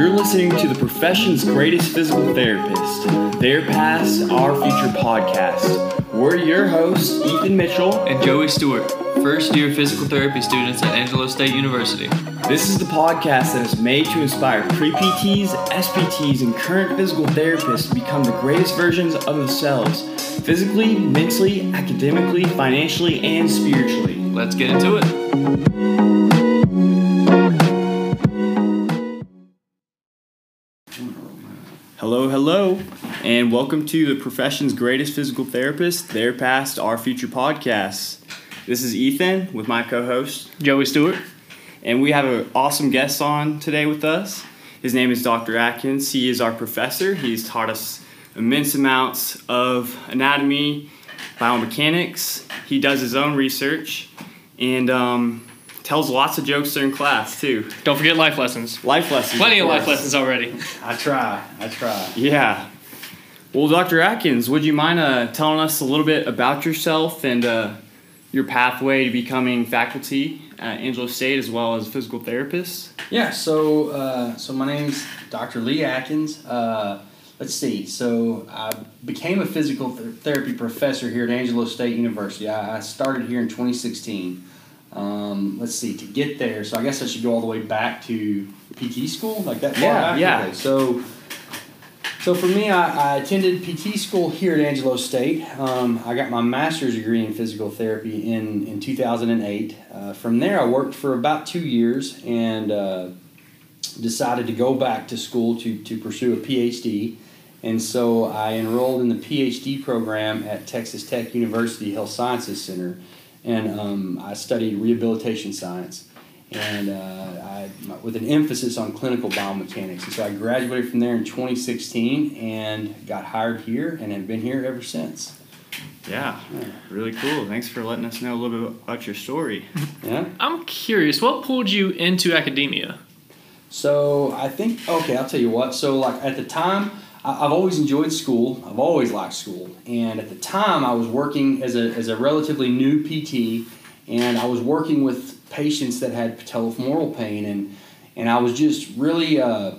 You're listening to the profession's greatest physical therapist, Their Past, Our Future podcast. We're your hosts, Ethan Mitchell. and Joey Stewart, first year physical therapy students at Angelo State University. This is the podcast that is made to inspire pre PTs, SPTs, and current physical therapists to become the greatest versions of themselves physically, mentally, academically, financially, and spiritually. Let's get into it. And welcome to the profession's greatest physical therapist, Their Past, Our Future podcast. This is Ethan with my co host, Joey Stewart. and we have an awesome guest on today with us. His name is Dr. Atkins. He is our professor. He's taught us immense amounts of anatomy, biomechanics. He does his own research and um, tells lots of jokes during class, too. Don't forget life lessons. Life lessons. Plenty of life lessons already. I try. I try. Yeah. Well, Dr. Atkins, would you mind uh, telling us a little bit about yourself and uh, your pathway to becoming faculty at Angelo State as well as physical therapist? Yeah. So, uh, so my name's Dr. Lee Atkins. Uh, let's see. So, I became a physical th- therapy professor here at Angelo State University. I, I started here in 2016. Um, let's see. To get there, so I guess I should go all the way back to PT school, like that. Yeah, yeah. Okay, so. So for me, I, I attended PT school here at Angelo State. Um, I got my master's degree in physical therapy in, in 2008. Uh, from there, I worked for about two years and uh, decided to go back to school to, to pursue a PhD. And so I enrolled in the PhD program at Texas Tech University Health Sciences Center, and um, I studied rehabilitation science, and uh, I, with an emphasis on clinical biomechanics. And so I graduated from there in 2016 and got hired here, and have been here ever since. Yeah, really cool. Thanks for letting us know a little bit about your story. Yeah. I'm curious, what pulled you into academia? So I think okay, I'll tell you what. So like at the time, I- I've always enjoyed school. I've always liked school, and at the time, I was working as a as a relatively new PT, and I was working with patients that had patellofemoral pain, and and I was just really uh,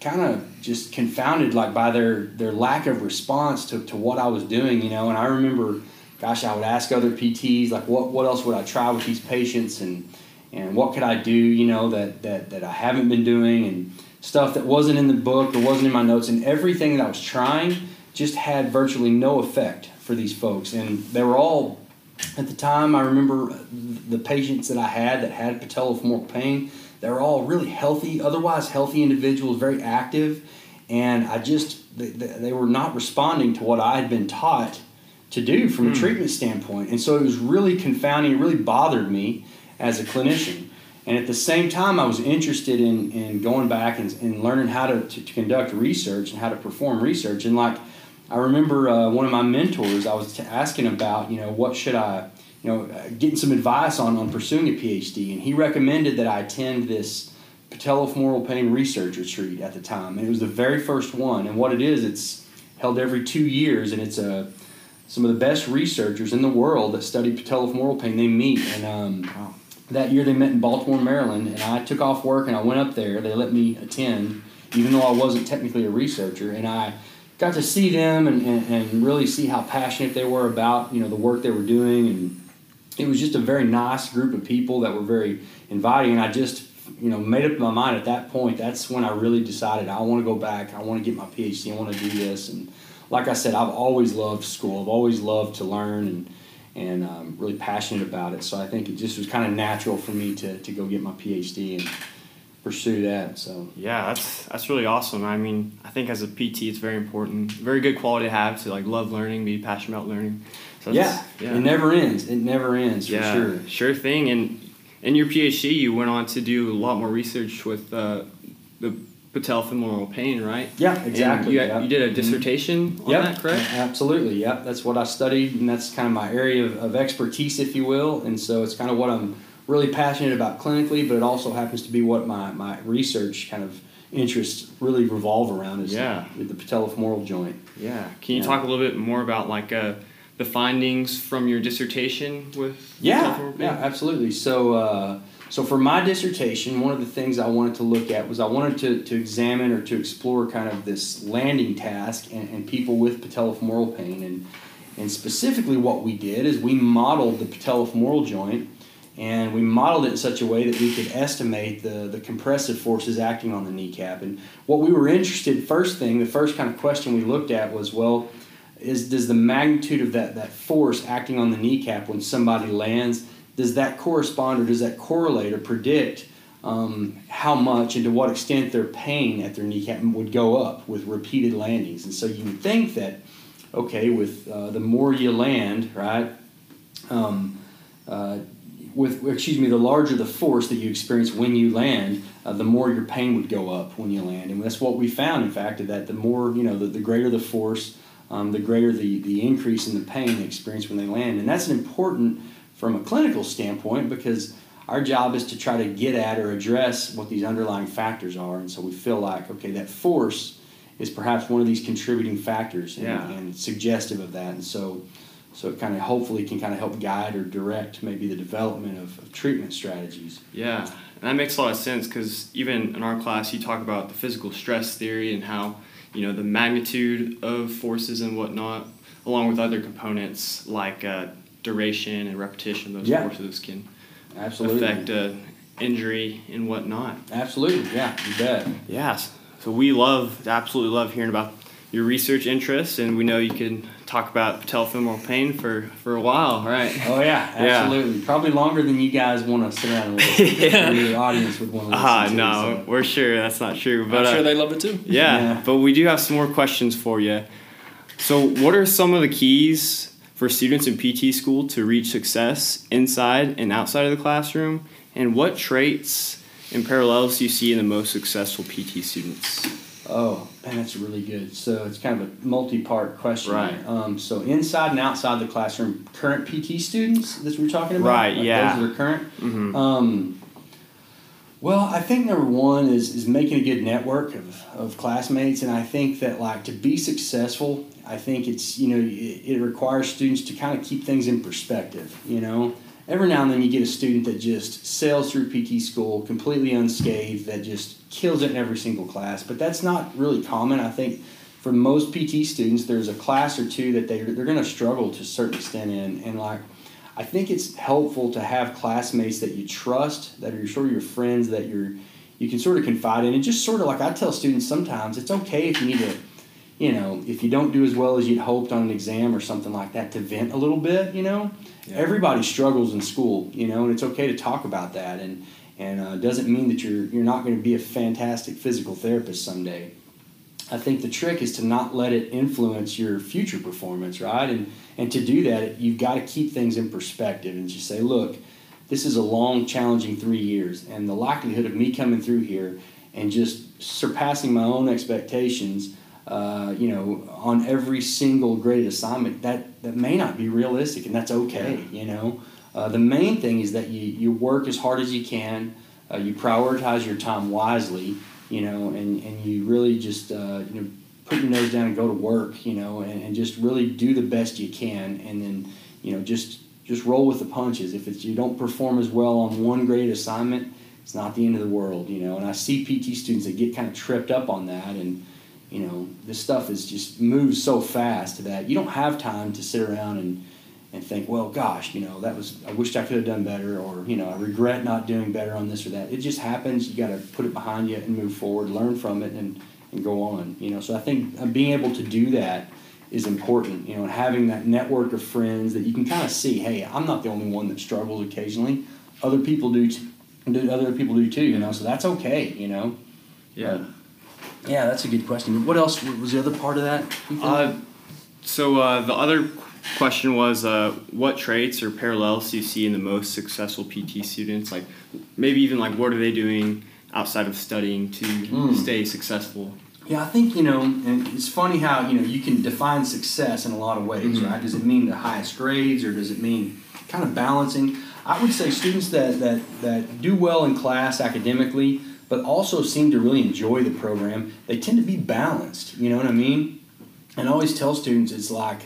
kind of just confounded like by their their lack of response to, to what I was doing, you know. And I remember, gosh, I would ask other PTs like, what what else would I try with these patients, and and what could I do, you know, that that that I haven't been doing, and stuff that wasn't in the book or wasn't in my notes, and everything that I was trying just had virtually no effect for these folks, and they were all at the time. I remember the patients that I had that had patellofemoral pain. They were all really healthy, otherwise healthy individuals, very active, and I just they, were not responding to what I had been taught to do from a hmm. treatment standpoint, and so it was really confounding. It really bothered me as a clinician. And at the same time, I was interested in, in going back and, and learning how to, to, to conduct research and how to perform research. And like, I remember uh, one of my mentors, I was t- asking about, you know, what should I, you know, uh, getting some advice on, on pursuing a PhD. And he recommended that I attend this patellofemoral pain research retreat at the time. And it was the very first one. And what it is, it's held every two years, and it's a some of the best researchers in the world that study patellofemoral pain. They meet, and um, that year they met in Baltimore, Maryland, and I took off work and I went up there. They let me attend, even though I wasn't technically a researcher, and I got to see them and, and, and really see how passionate they were about you know the work they were doing, and it was just a very nice group of people that were very inviting, and I just you know made up my mind at that point. That's when I really decided I want to go back. I want to get my PhD. I want to do this, and like I said, I've always loved school. I've always loved to learn and and um, really passionate about it. So I think it just was kind of natural for me to, to go get my PhD and pursue that. So Yeah, that's that's really awesome. I mean, I think as a PT, it's very important, very good quality to have to like love learning, be passionate about learning. So yeah, yeah, it never ends. It never ends for yeah, sure. sure thing. And in your PhD, you went on to do a lot more research with uh, the patellofemoral pain, right? Yeah, exactly. You, yeah. you did a Mhm. dissertation on Yep, that, correct? Absolutely. Yep. That's what I studied, and that's kind of my area of, of expertise, if you will. And so it's kind of what I'm really passionate about clinically, but it also happens to be what my, my research kind of interests really revolve around is Yeah. the, the patellofemoral joint. Yeah. Can you Yeah. talk a little bit more about like uh, the findings from your dissertation with Yeah, pain? yeah, absolutely. So, uh, So for my dissertation, one of the things I wanted to look at was I wanted to, to examine or to explore kind of this landing task and, and people with patellofemoral pain. And, and specifically what we did is we modeled the patellofemoral joint and we modeled it in such a way that we could estimate the, the compressive forces acting on the kneecap. And what we were interested, first thing, the first kind of question we looked at was, well, is does the magnitude of that, that force acting on the kneecap when somebody lands does that correspond or does that correlate or predict um, how much and to what extent their pain at their kneecap would go up with repeated landings? And so you would think that, okay, with uh, the more you land, right, um, uh, with excuse me, the larger the force that you experience when you land, uh, the more your pain would go up when you land, and that's what we found. In fact, that the more you know, the, the greater the force, um, the greater the the increase in the pain they experience when they land, and that's an important from a clinical standpoint because our job is to try to get at or address what these underlying factors are. And so we feel like, okay, that force is perhaps one of these contributing factors and, yeah. and suggestive of that. And so, so it kind of hopefully can kind of help guide or direct maybe the development of, of treatment strategies. Yeah, and that makes a lot of sense because even in our class, you talk about the physical stress theory and how you know the magnitude of forces and whatnot, along with other components like uh, duration and repetition of those Yeah. forces can Absolutely. affect uh, injury and whatnot. Absolutely. Yeah, you bet. Yes. So we love, absolutely love hearing about your research interests, and we know you can talk about patellofemoral pain for, for a while, right? Oh yeah, Yeah. absolutely. Probably longer than you guys want to sit around and listen. Yeah. Or your audience would want to listen Ah, to. no, so. we're sure that's not true. But I'm uh, sure they love it too. Yeah, Yeah. but we do have some more questions for you. So, what are some of the keys for students in PT school to reach success inside and outside of the classroom? And what traits and parallels do you see in the most successful PT students? Oh, man, that's really good. So it's kind of a multi-part question. Right. Um, so inside and outside the classroom, current PT students that we're talking about. Right, Like yeah. Those that are current. Mm-hmm. Um, well, I think number one is is making a good network of, of classmates, and I think that like to be successful, I think it's you know it, it requires students to kind of keep things in perspective. You know, every now and then you get a student that just sails through PT school completely unscathed, that just kills it in every single class. But that's not really common. I think for most PT students, there's a class or two that they they're going to struggle to a certain extent in, and like I think it's helpful to have classmates that you trust, that are sort of your friends, that you're you can sort of confide in, and just sort of like I tell students sometimes, it's okay if you need to, you know, if you don't do as well as you'd hoped on an exam or something like that, to vent a little bit. You know, everybody struggles in school, you know, and it's okay to talk about that, and and uh, doesn't mean that you're you're not going to be a fantastic physical therapist someday. I think the trick is to not let it influence your future performance, right? And and to do that, you've got to keep things in perspective and just say, look, this is a long, challenging three years, and the likelihood of me coming through here and just surpassing my own expectations, uh, you know, on every single graded assignment, that that may not be realistic, and that's okay, you know. Uh, the main thing is that you you work as hard as you can, uh, you prioritize your time wisely, you know, and, and you really just uh, you know put your nose down and go to work, you know, and, and just really do the best you can, and then you know just just roll with the punches. If it's you don't perform as well on one grade assignment, it's not the end of the world, you know. And I see PT students that get kind of tripped up on that, and you know this stuff is just moves so fast that you don't have time to sit around and and think, well, gosh, you know, that was I wished I could have done better, or you know, I regret not doing better on this or that. It just happens. You got to put it behind you and move forward, learn from it, and and go on. You know, so I think uh, being able to do that is important. You know, and having that network of friends that you can kind of see, hey, I'm not the only one that struggles occasionally. Other people do. T- do- other people do too. You know, so that's okay. You know. Yeah. But, yeah, that's a good question. What else was the other part of that? Uh, so uh, the other question was, uh, what traits or parallels do you see in the most successful PT students? Like, maybe even like, what are they doing outside of studying to Mm. stay successful? Yeah, I think you know, and it's funny how you know you can define success in a lot of ways, Mhm. right? Does it mean the highest grades, or does it mean kind of balancing? I would say students that that that do well in class academically, but also seem to really enjoy the program, they tend to be balanced. You know what I mean? And I always tell students, it's like,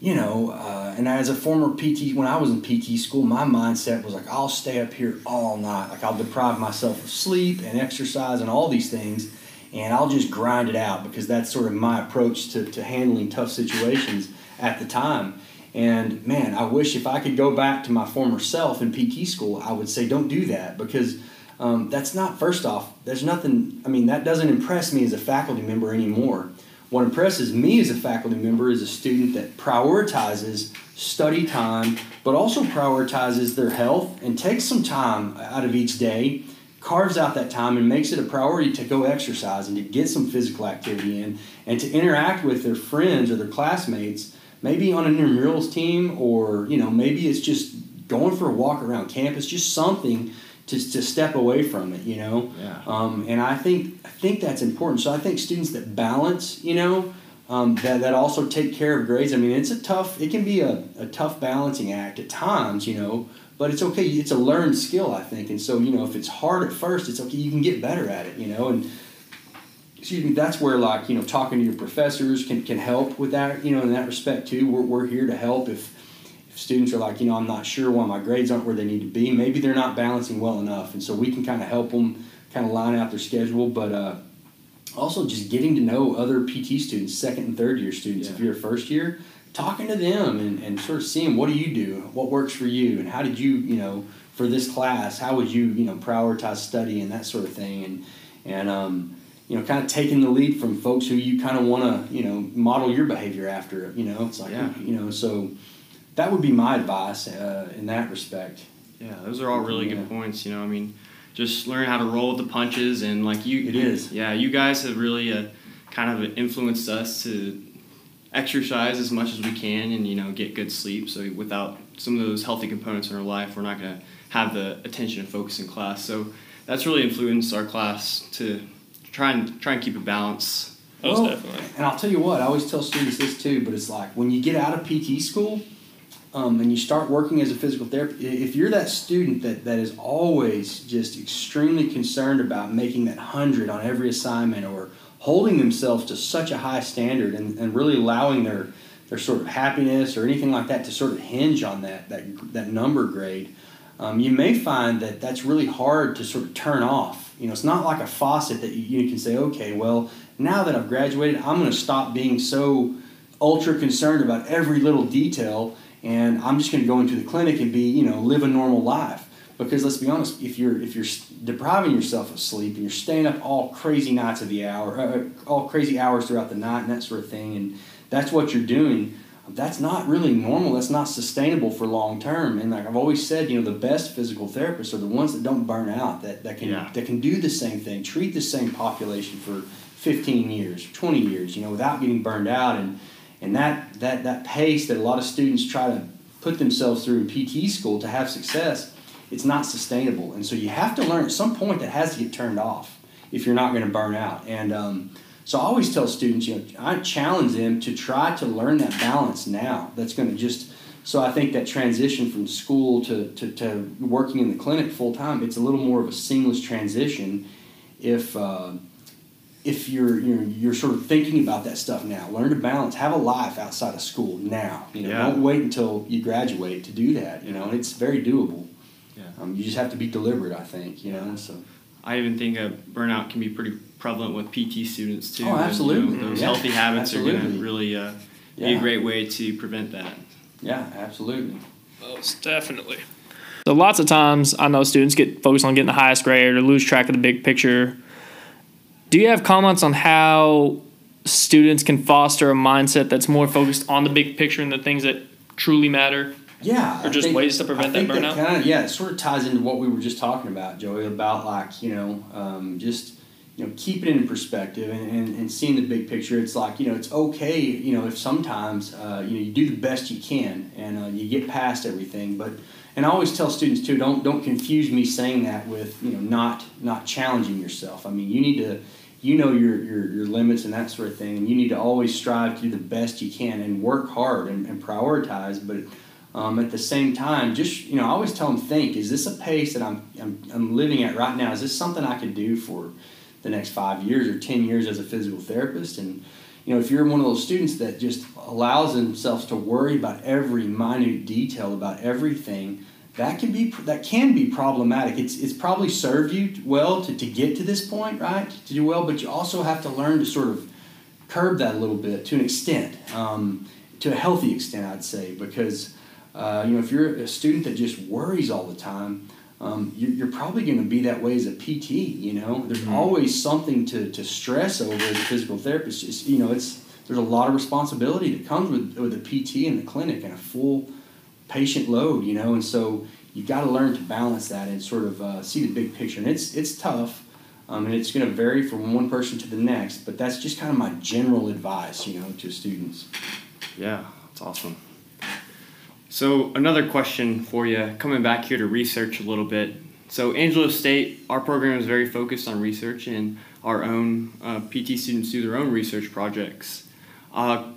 you know, uh, and as a former PT, when I was in PT school, my mindset was like, I'll stay up here all night. Like, I'll deprive myself of sleep and exercise and all these things, and I'll just grind it out because that's sort of my approach to, to handling tough situations at the time. And man, I wish if I could go back to my former self in PT school, I would say, don't do that because um, that's not, first off, there's nothing, I mean, that doesn't impress me as a faculty member anymore. What impresses me as a faculty member is a student that prioritizes study time, but also prioritizes their health and takes some time out of each day, carves out that time and makes it a priority to go exercise and to get some physical activity in and to interact with their friends or their classmates, maybe on an intramurals team or, you know, maybe it's just going for a walk around campus, just something to, to step away from it, you know. Yeah. Um, and I think I think that's important. So I think students that balance, you know, um, that that also take care of grades. I mean, it's a tough. It can be a, a tough balancing act at times, you know. But it's okay. It's a learned skill, I think. And so you know, if it's hard at first, it's okay. You can get better at it, you know. And excuse me, that's where like you know talking to your professors can, can help with that. You know, in that respect too. We're we're here to help if students are like, you know, I'm not sure why my grades aren't where they need to be. Maybe they're not balancing well enough, and so we can kind of help them kind of line out their schedule. But uh, also just getting to know other PT students, second and third year students. Yeah. If you're a first year, talking to them and, and sort of seeing what do you do, what works for you, and how did you, you know, for this class, how would you, you know, prioritize study and that sort of thing, and and um, you know, kind of taking the lead from folks who you kind of want to, you know, model your behavior after. You know, it's like, Yeah. you know, so that would be my advice uh, in that respect. Yeah, those are all really Yeah. good points. You know, I mean, just learn how to roll with the punches, and like you, It is. Yeah, you guys have really uh, kind of influenced us to exercise as much as we can, and you know, get good sleep. So without some of those healthy components in our life, we're not going to have the attention and focus in class. So that's really influenced our class to try and try and keep a balance. Most Well, definitely. And I'll tell you what, I always tell students this too, but it's like when you get out of PT school um, and you start working as a physical therapist, if you're that student that, that is always just extremely concerned about making that 100 on every assignment or holding themselves to such a high standard and, and really allowing their, their sort of happiness or anything like that to sort of hinge on that, that, that number grade, um, you may find that that's really hard to sort of turn off. You know, it's not like a faucet that you, you can say, okay, well, now that I've graduated, I'm going to stop being so ultra concerned about every little detail, and I'm just going to go into the clinic and be, you know, live a normal life. Because let's be honest, if you're if you're depriving yourself of sleep and you're staying up all crazy nights of the hour, uh, all crazy hours throughout the night and that sort of thing, and that's what you're doing, that's not really normal. That's not sustainable for long term. And like I've always said, you know, the best physical therapists are the ones that don't burn out, that, that can Yeah. that can do the same thing, treat the same population for 15 years, 20 years, you know, without getting burned out. And and that that that pace that a lot of students try to put themselves through in PT school to have success, it's not sustainable. And so you have to learn at some point that has to get turned off if you're not going to burn out. And um, so I always tell students, you know, I challenge them to try to learn that balance now. That's going to just so I think that transition from school to, to, to working in the clinic full time, it's a little more of a seamless transition if uh, if you're, you're you're sort of thinking about that stuff now. Learn to balance. Have a life outside of school now. You know, Yeah. don't wait until you graduate to do that. You know, and it's very doable. Yeah. Um, you just have to be deliberate. I think. You know, so. I even think a burnout can be pretty prevalent with PT students too. Oh, and, you know, absolutely. those Yeah, healthy habits are going to really uh, be a great way to prevent that. Yeah, absolutely. Most definitely. So lots of times I know students get focused on getting the highest grade or lose track of the big picture. Do you have comments on how students can foster a mindset that's more focused on the big picture and the things that truly matter? Yeah. Or just ways to prevent think that burnout? kinda, yeah, it sort of ties into what we were just talking about, Joey, about like, you know, um, just, you know, keep it in perspective and, and, and seeing the big picture. It's like, you know, it's okay, you know, if sometimes, uh, you know, you do the best you can and uh, you get past everything. But, and I always tell students too, don't, don't confuse me saying that with, you know, not, not challenging yourself. I mean, you need to, you know your, your, your limits and that sort of thing, and you need to always strive to do the best you can and work hard and, and prioritize. But um, at the same time, just you know, I always tell them, think: Is this a pace that I'm, I'm I'm living at right now? Is this something I could do for the next five years or ten years as a physical therapist? And you know, if you're one of those students that just allows themselves to worry about every minute detail about everything, that can be that can be problematic. It's it's probably served you well to, to get to this point, right? To do well, but you also have to learn to sort of curb that a little bit to an extent, um, to a healthy extent, I'd say, because uh, you know if you're a student that just worries all the time, um, you're, you're, probably going to be that way as a PT. You know, there's mm-hmm. always something to, to stress over as a physical therapist. You know, it's there's a lot of responsibility that comes with with a PT in the clinic and a full patient load. You know, and so you've got to learn to balance that and sort of uh, see the big picture. And it's it's tough. Um, and it's going to vary from one person to the next, but that's just kind of my general advice, you know, to students. Yeah, that's awesome. So, another question for you, coming back here to research a little bit. So, Angelo State, our program is very focused on research, and our own uh, PT students do their own research projects. Uh,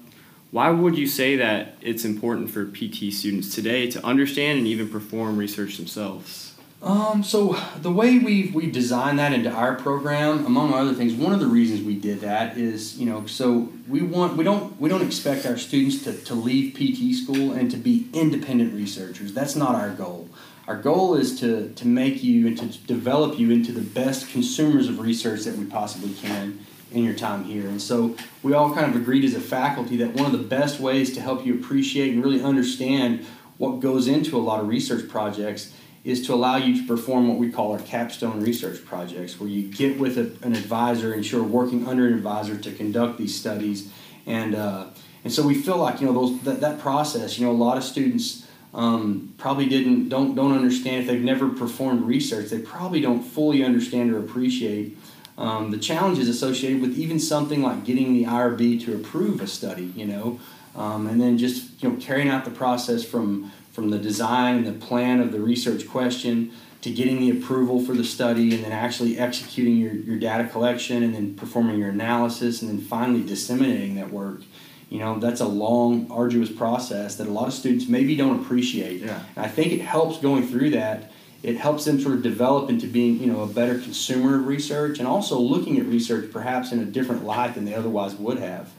why would you say that it's important for PT students today to understand and even perform research themselves? Um, so the way we we designed that into our program, among other things, one of the reasons we did that is, you know, so we want we don't we don't expect our students to, to leave PT school and to be independent researchers. That's not our goal. Our goal is to to make you and to develop you into the best consumers of research that we possibly can in your time here. And so we all kind of agreed as a faculty that one of the best ways to help you appreciate and really understand what goes into a lot of research projects is to allow you to perform what we call our capstone research projects, where you get with a, an advisor and you're working under an advisor to conduct these studies. And, uh, and so we feel like, you know, those, that, that process, you know, a lot of students um, probably didn't, don't, don't understand if they've never performed research, they probably don't fully understand or appreciate um, the challenges associated with even something like getting the IRB to approve a study, you know, um, and then just, you know, carrying out the process from from the design and the plan of the research question to getting the approval for the study and then actually executing your, your data collection and then performing your analysis and then finally disseminating that work you know that's a long arduous process that a lot of students maybe don't appreciate yeah. and i think it helps going through that it helps them sort of develop into being you know a better consumer of research and also looking at research perhaps in a different light than they otherwise would have.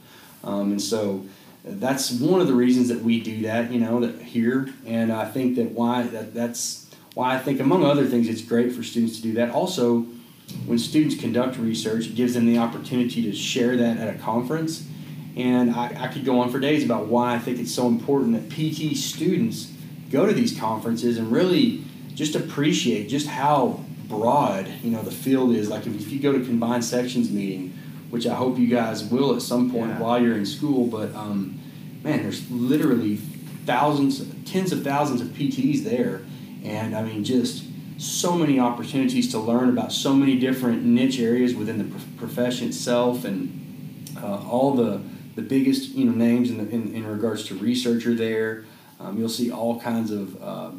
Um, and so that's one of the reasons that we do that, you know, that here, and I think that why that that's why I think among other things it's great for students to do that. Also, when students conduct research, it gives them the opportunity to share that at a conference, and I, I could go on for days about why I think it's so important that PT students go to these conferences and really just appreciate just how broad you know the field is. Like if, you go to combined sections meeting which I hope you guys will at some point yeah. while you're in school. But um, man, there's literally thousands, tens of thousands of PTs there, and I mean, just so many opportunities to learn about so many different niche areas within the profession itself, and uh, all the the biggest you know names in, the, in, in regards to researcher there. Um, you'll see all kinds of uh,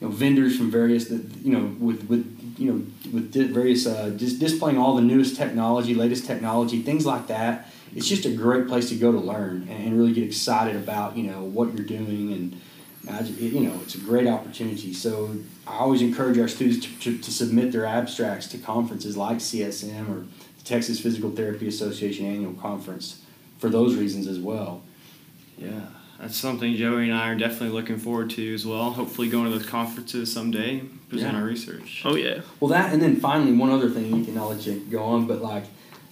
you know vendors from various you know with with you know with various uh, just displaying all the newest technology, latest technology, things like that. It's just a great place to go to learn and, really get excited about you know what you're doing and. you know, it's a great opportunity. So I always encourage our students to, to, to submit their abstracts to conferences like CSM or the Texas Physical Therapy Association annual conference for those reasons as well. Yeah that's something Joey and I are definitely looking forward to as well. Hopefully, going to those conferences someday, present yeah. our research. Oh yeah. Well, that and then finally one other thing you can I'll let you go on, but like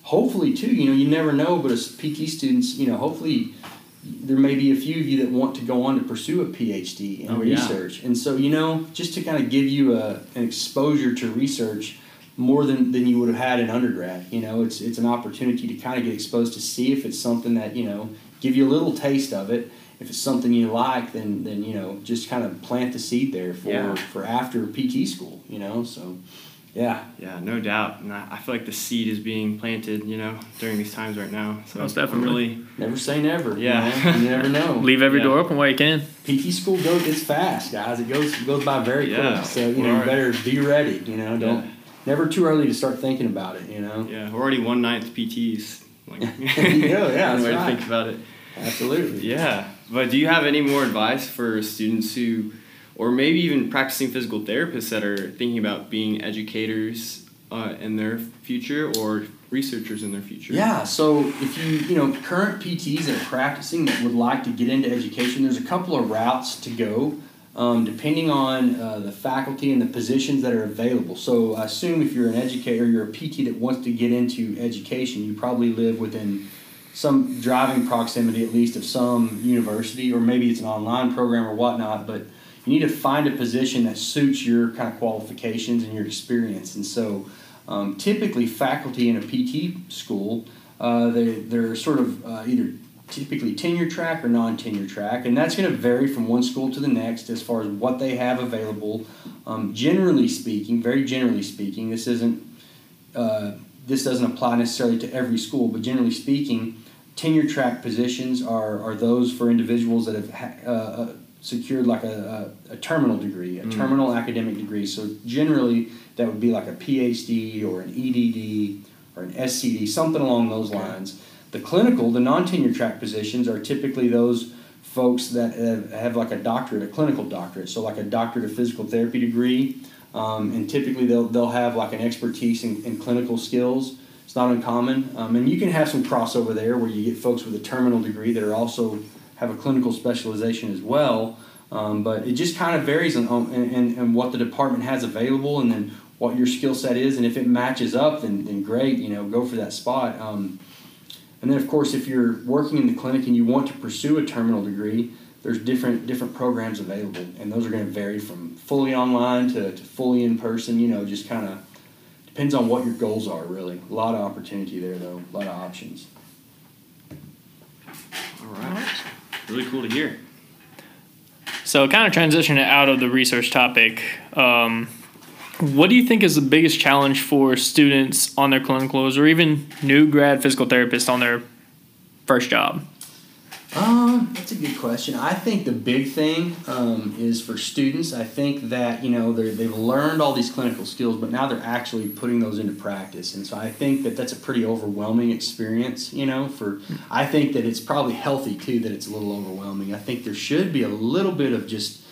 hopefully too, you know, you never know, but as PT students, you know, hopefully there may be a few of you that want to go on to pursue a PhD in oh, research, yeah. and so you know, just to kind of give you a an exposure to research more than, than you would have had in undergrad. You know, it's it's an opportunity to kind of get exposed to see if it's something that you know give you a little taste of it if it's something you like, then then you know just kind of plant the seed there for yeah. for after PT school. You know, so yeah, yeah, no doubt. And I, I, feel like the seed is being planted. You know, during these times right now. So Most definitely. Really, never say never. Yeah, you, know? you never know. Leave every yeah. door open while you can. PT school goes it's fast, guys. It goes it goes by very yeah. quick. So you know, you better be ready. You know, don't. Never too early to start thinking about it, you know. Yeah, we're already one ninth PTs. Like, there you go. Yeah, way right. to think about it. Absolutely. Yeah. But do you have any more advice for students who, or maybe even practicing physical therapists that are thinking about being educators uh, in their future or researchers in their future? Yeah, so if you, you know, current PTs that are practicing that would like to get into education, there's a couple of routes to go um, depending on uh, the faculty and the positions that are available. So I assume if you're an educator, you're a PT that wants to get into education, you probably live within some driving proximity at least of some university, or maybe it's an online program or whatnot, but you need to find a position that suits your kind of qualifications and your experience. And so um, typically faculty in a PT school, uh, they, they're sort of uh, either typically tenure track or non-tenure track, and that's going to vary from one school to the next as far as what they have available. Um, generally speaking, very generally speaking, this isn't uh, this doesn't apply necessarily to every school, but generally speaking, tenure track positions are, are those for individuals that have uh, uh, secured like a, a, a, terminal degree, a mm. terminal academic degree. So generally, that would be like a PhD or an EDD or an SCD, something along those lines. The clinical, the non-tenure track positions are typically those folks that have, have, like a doctorate, a clinical doctorate, so like a doctorate of physical therapy degree, um, and typically they'll, they'll have like an expertise in, in clinical skills. It's not uncommon, um, and you can have some crossover there where you get folks with a terminal degree that are also have a clinical specialization as well. Um, but it just kind of varies on, and what the department has available, and then what your skill set is, and if it matches up, then, then great, you know, go for that spot. Um, and then, of course, if you're working in the clinic and you want to pursue a terminal degree, there's different different programs available, and those are going to vary from fully online to, to fully in person. You know, just kind of depends on what your goals are. Really, a lot of opportunity there, though. A lot of options. All right, really cool to hear. So, kind of transitioning out of the research topic. Um, what do you think is the biggest challenge for students on their clinicals or even new grad physical therapists on their first job? Um, that's a good question. I think the big thing um, is for students. I think that you know they've learned all these clinical skills, but now they're actually putting those into practice. And so I think that that's a pretty overwhelming experience. You know, for I think that it's probably healthy too that it's a little overwhelming. I think there should be a little bit of just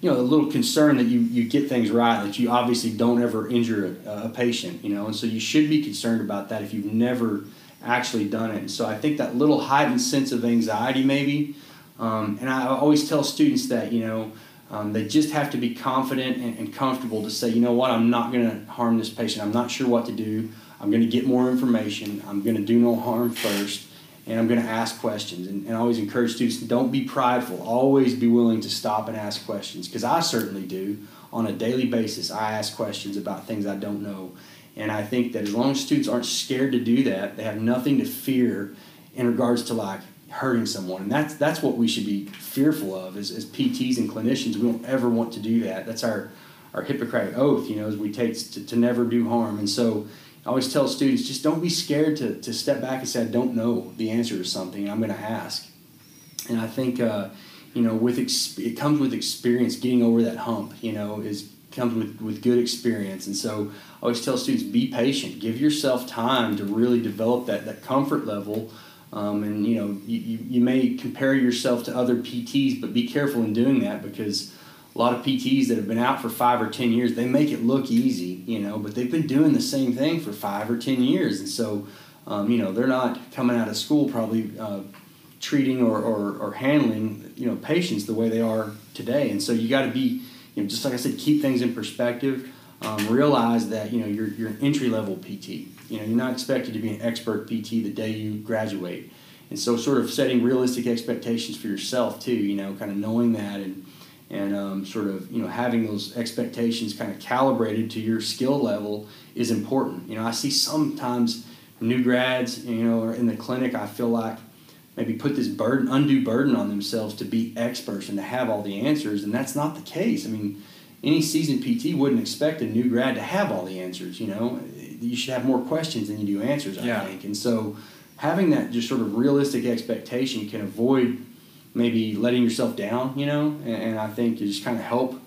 you know, a little concern that you, you get things right, that you obviously don't ever injure a, a, patient, you know, and so you should be concerned about that if you've never actually done it. And so I think that little heightened sense of anxiety, maybe, um, and I always tell students that, you know, um, they just have to be confident and, and comfortable to say, you know what, I'm not going to harm this patient. I'm not sure what to do. I'm going to get more information. I'm going to do no harm first and I'm going to ask questions. And, and I always encourage students don't be prideful. Always be willing to stop and ask questions because I certainly do. On a daily basis, I ask questions about things I don't know. And I think that as long as students aren't scared to do that, they have nothing to fear in regards to like hurting someone. And that's, that's what we should be fearful of as, as PTs and clinicians. We don't ever want to do that. That's our, our Hippocratic oath, you know, as we take to, to never do harm. And so I always tell students just don't be scared to, to step back and say, I don't know the answer to something, I'm going to ask. And I think, uh, you know, with ex- it comes with experience, getting over that hump, you know, is comes with, with good experience. And so I always tell students, be patient, give yourself time to really develop that, that comfort level. Um, and, you know, you, you, you may compare yourself to other PTs, but be careful in doing that because a lot of PTs that have been out for five or ten years, they make it look easy, you know, but they've been doing the same thing for five or ten years, and so, um, you know, they're not coming out of school probably uh, treating or, or, or, handling, you know, patients the way they are today, and so you got to be, you know, just like I said, keep things in perspective. Um, realize that you know you're, you're an entry level PT. You know, you're not expected to be an expert PT the day you graduate, and so sort of setting realistic expectations for yourself too. You know, kind of knowing that and and um, sort of you know having those expectations kind of calibrated to your skill level is important. You know, I see sometimes new grads, you know, in the clinic, I feel like maybe put this burden, undue burden on themselves to be experts and to have all the answers, and that's not the case. I mean, any seasoned PT wouldn't expect a new grad to have all the answers. You know, you should have more questions than you do answers. I yeah. think, and so having that just sort of realistic expectation can avoid maybe letting yourself down, you know, and, and I think you just kind of help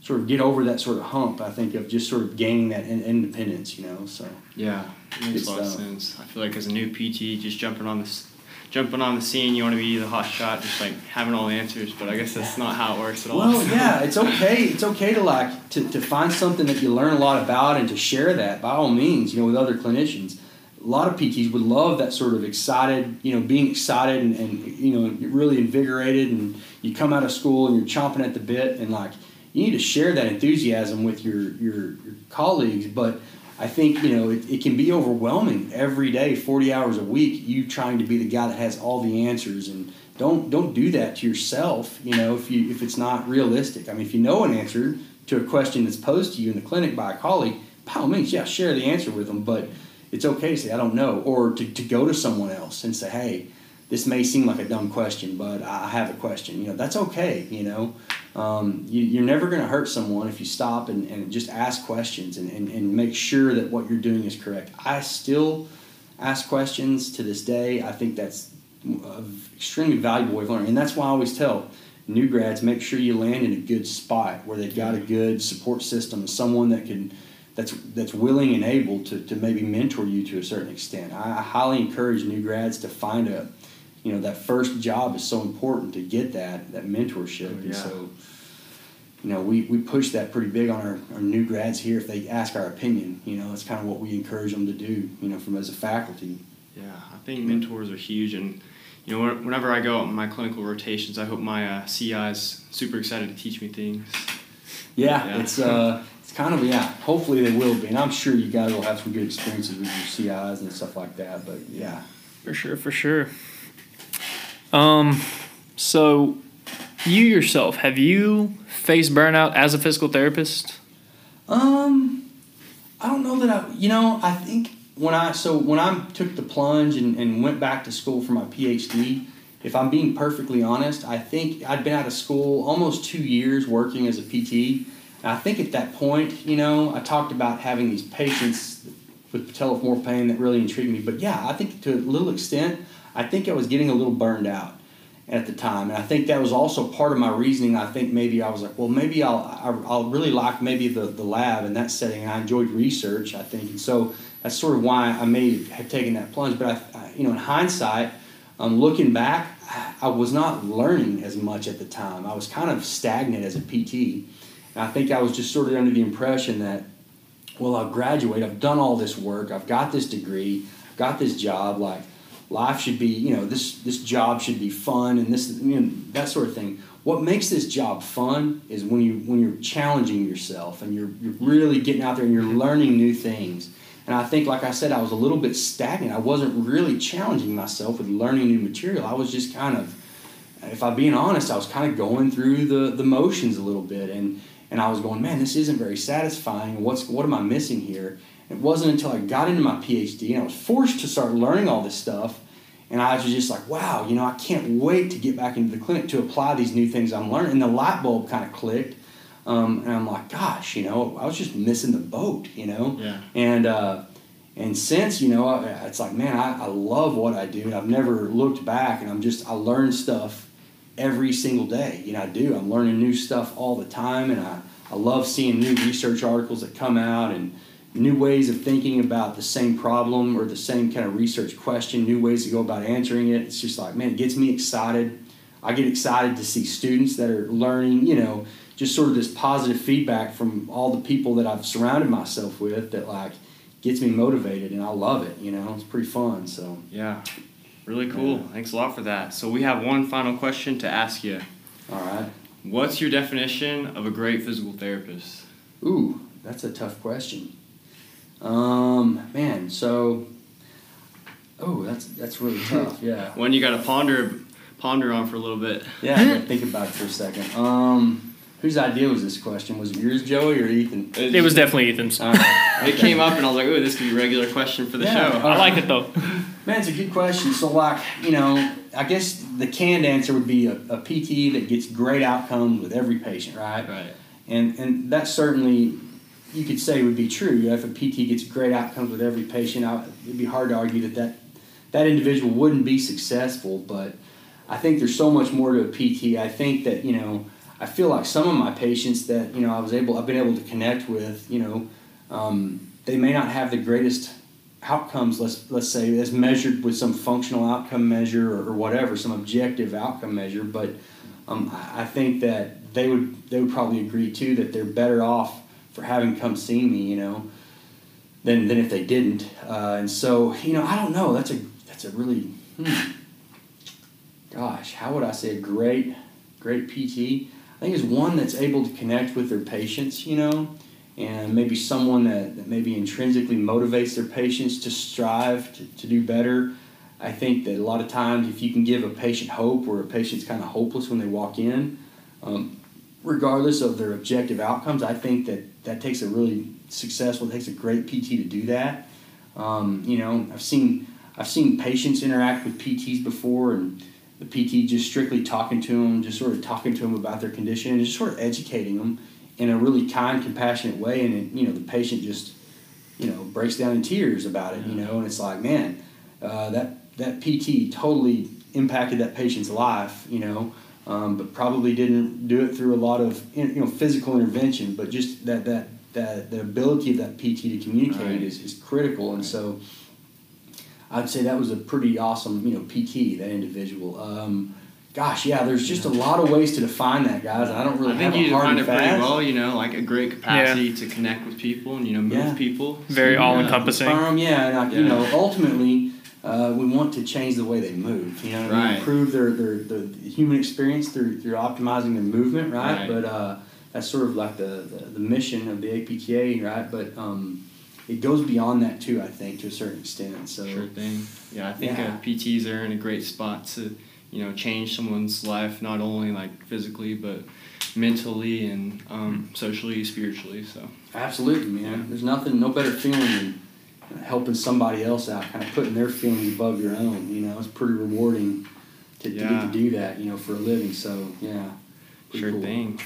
sort of get over that sort of hump. I think of just sort of gaining that in, independence, you know. So yeah, it makes a lot of sense. I feel like as a new PT, just jumping on this. Jumping on the scene, you want to be the hot shot, just like having all the answers. But I guess that's not how it works at all. Well, yeah, it's okay. It's okay to like to, to find something that you learn a lot about and to share that by all means, you know, with other clinicians a lot of PTs would love that sort of excited, you know, being excited and, and you know, really invigorated, and you come out of school and you're chomping at the bit, and like you need to share that enthusiasm with your your, your colleagues. But I think you know it, it can be overwhelming every day, forty hours a week. You trying to be the guy that has all the answers, and don't don't do that to yourself. You know, if you if it's not realistic. I mean, if you know an answer to a question that's posed to you in the clinic by a colleague, by all means, yeah, share the answer with them, but it's okay to say, I don't know, or to, to go to someone else and say, hey, this may seem like a dumb question, but I have a question. You know, that's okay, you know. Um, you, are never going to hurt someone if you stop and, and just ask questions and, and, and make sure that what you're doing is correct. I still ask questions to this day. I think that's extremely valuable way of learning. And that's why I always tell new grads make sure you land in a good spot where they've got a good support system, someone that can – that's that's willing and able to, to maybe mentor you to a certain extent. I, I highly encourage new grads to find a, you know, that first job is so important to get that that mentorship. Oh, yeah. And so, you know, we, we push that pretty big on our, our new grads here if they ask our opinion. You know, that's kind of what we encourage them to do, you know, from as a faculty. Yeah, I think mentors are huge. And, you know, whenever I go on my clinical rotations, I hope my uh, CI is super excited to teach me things. Yeah, yeah. it's uh, it's kind of yeah. Hopefully they will be, and I'm sure you guys will have some good experiences with your CIs and stuff like that. But yeah, for sure, for sure. Um, so you yourself have you faced burnout as a physical therapist? Um, I don't know that I. You know, I think when I so when I took the plunge and, and went back to school for my PhD. If I'm being perfectly honest, I think I'd been out of school almost two years working as a PT and I think at that point, you know, I talked about having these patients with patellofemoral pain that really intrigued me. But yeah, I think to a little extent, I think I was getting a little burned out at the time, and I think that was also part of my reasoning. I think maybe I was like, well, maybe I'll I'll really like maybe the the lab in that setting, I enjoyed research. I think, and so that's sort of why I may have taken that plunge. But I, I you know, in hindsight, um, looking back, I was not learning as much at the time. I was kind of stagnant as a PT. And I think I was just sort of under the impression that, well, I'll graduate, I've done all this work, I've got this degree, I've got this job, like life should be, you know, this this job should be fun and this you know, that sort of thing. What makes this job fun is when you when you're challenging yourself and you're you're really getting out there and you're mm-hmm. learning new things. And I think, like I said, I was a little bit stagnant. I wasn't really challenging myself with learning new material. I was just kind of, if I'm being honest, I was kind of going through the, the motions a little bit. And and I was going, man, this isn't very satisfying. What's what am I missing here? It wasn't until I got into my PhD and I was forced to start learning all this stuff, and I was just like, wow, you know, I can't wait to get back into the clinic to apply these new things I'm learning. And the light bulb kind of clicked, um, and I'm like, gosh, you know, I was just missing the boat, you know. Yeah. And uh, and since you know, it's like, man, I, I love what I do. And I've never looked back, and I'm just I learn stuff every single day. You know, I do. I'm learning new stuff all the time, and I, I love seeing new research articles that come out and new ways of thinking about the same problem or the same kind of research question, new ways to go about answering it. It's just like, man, it gets me excited. I get excited to see students that are learning, you know, just sort of this positive feedback from all the people that I've surrounded myself with that like gets me motivated and I love it, you know. It's pretty fun, so. Yeah. Really cool. Yeah. Thanks a lot for that. So we have one final question to ask you. All right. What's your definition of a great physical therapist? Ooh, that's a tough question. Um, man, so oh, that's that's really tough. Yeah. One you got to ponder ponder on for a little bit. Yeah, think about it for a second. Um, Whose idea was this question? Was it yours, Joey, or Ethan? It was definitely Ethan's. It came up, and I was like, "Oh, this could be a regular question for the yeah, show." I like it though. Man, it's a good question. So, like, you know, I guess the canned answer would be a, a PT that gets great outcomes with every patient, right? Right. And and that certainly you could say would be true. If a PT gets great outcomes with every patient, I, it'd be hard to argue that, that that individual wouldn't be successful. But I think there's so much more to a PT. I think that you know I feel like some of my patients that you know I was able I've been able to connect with you know um, they may not have the greatest outcomes let's let's say as measured with some functional outcome measure or, or whatever some objective outcome measure but um, I think that they would they would probably agree too that they're better off for having come see me you know than than if they didn't. Uh, and so you know, I don't know. That's a that's a really hmm, gosh, how would I say a great great PT? I think is one that's able to connect with their patients. You know. And maybe someone that, that maybe intrinsically motivates their patients to strive to, to do better. I think that a lot of times, if you can give a patient hope, where a patient's kind of hopeless when they walk in, um, regardless of their objective outcomes, I think that that takes a really successful, it takes a great PT to do that. Um, you know, I've seen I've seen patients interact with PTs before, and the PT just strictly talking to them, just sort of talking to them about their condition, and just sort of educating them in a really kind, compassionate way, and it, you know the patient just you know breaks down in tears about it, you know, and it's like, man, uh, that that PT totally impacted that patient's life, you know, um, but probably didn't do it through a lot of you know physical intervention, but just that that that the ability of that PT to communicate Right. is, is critical, and so I'd say that was a pretty awesome you know PT that individual. Um, gosh, yeah, there's just a lot of ways to define that, guys. I don't really I think have you a hard defined and it pretty well. You know, like a great capacity to connect with people and you know move Yeah. people. Very So, all yeah. encompassing. Firm, yeah, and like, you know, ultimately, uh, we want to change the way they move. You know, what I mean? Right. improve their, their their human experience through through optimizing their movement, right? Right. But uh, that's sort of like the, the, the mission of the APTA, right? But um, it goes beyond that too, I think, to a certain extent. So Sure thing. Yeah, I think Yeah. Uh, PTs are in a great spot to, you know, change someone's life not only like physically but mentally and um, socially, spiritually. So absolutely, man. Yeah. There's nothing, no better feeling than helping somebody else out, kind of putting their feelings above your own. You know, it's pretty rewarding to, to get to do that. You know, for a living. So yeah, sure cool. thing.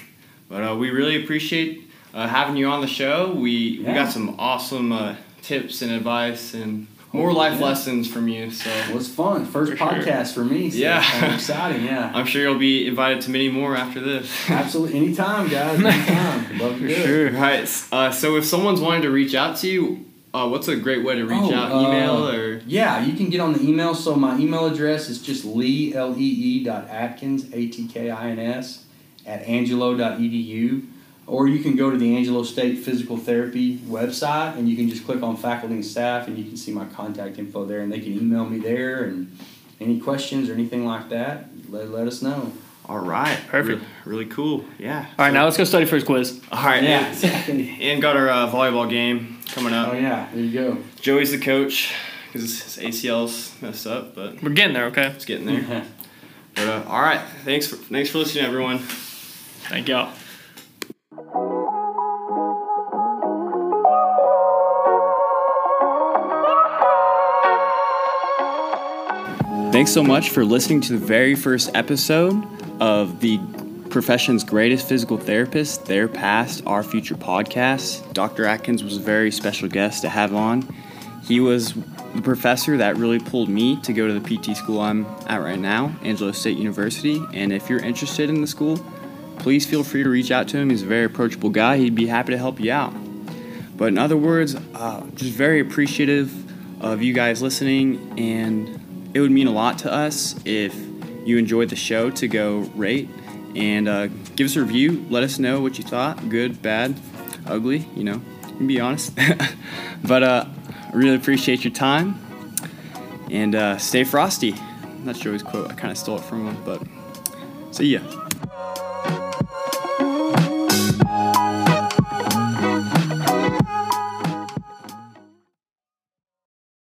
But uh, we really appreciate uh, having you on the show. We we got some awesome uh, tips and advice and more Oh, life yeah. lessons from you. So Well, it's fun. First For sure. podcast for me. So Yeah. kinda exciting. Yeah. I'm sure you'll be invited to many more after this. Absolutely. Anytime, guys. Anytime. Love to For do it. sure. Right. Uh, so if someone's wanting to reach out to you, uh, what's a great way to reach Oh, out? uh, Email or Yeah, you can get on the email. So my email address is just lee, L-E-E dot Atkins, A-T-K-I-N-S, at angelo dot edu. Or you can go to the Angelo State Physical Therapy website and you can just click on faculty and staff and you can see my contact info there and they can email me there and any questions or anything like that, let, let us know. All right. Perfect. Re- really cool. Yeah. All right, now let's go study for his quiz. All right. Yeah. And, and got our uh, volleyball game coming up. Oh yeah, there you go. Joey's the coach because his ACL's messed up, but We're getting there, okay? it's getting there. But uh, all right. Thanks for thanks for listening, everyone. Thank y'all. Thanks so much for listening to the very first episode of the profession's greatest physical therapist, their past, our future podcast. Dr. Atkins was a very special guest to have on. He was the professor that really pulled me to go to the PT school I'm at right now, Angelo State University. And if you're interested in the school, please feel free to reach out to him. He's a very approachable guy. He'd be happy to help you out. But in other words, uh, just very appreciative of you guys listening, and it would mean a lot to us if you enjoyed the show to go rate and uh, give us a review. Let us know what you thought good, bad, ugly, you know, you be honest. but uh, I really appreciate your time, and uh, stay frosty. That's Joey's quote. I kind of stole it from him, but see ya.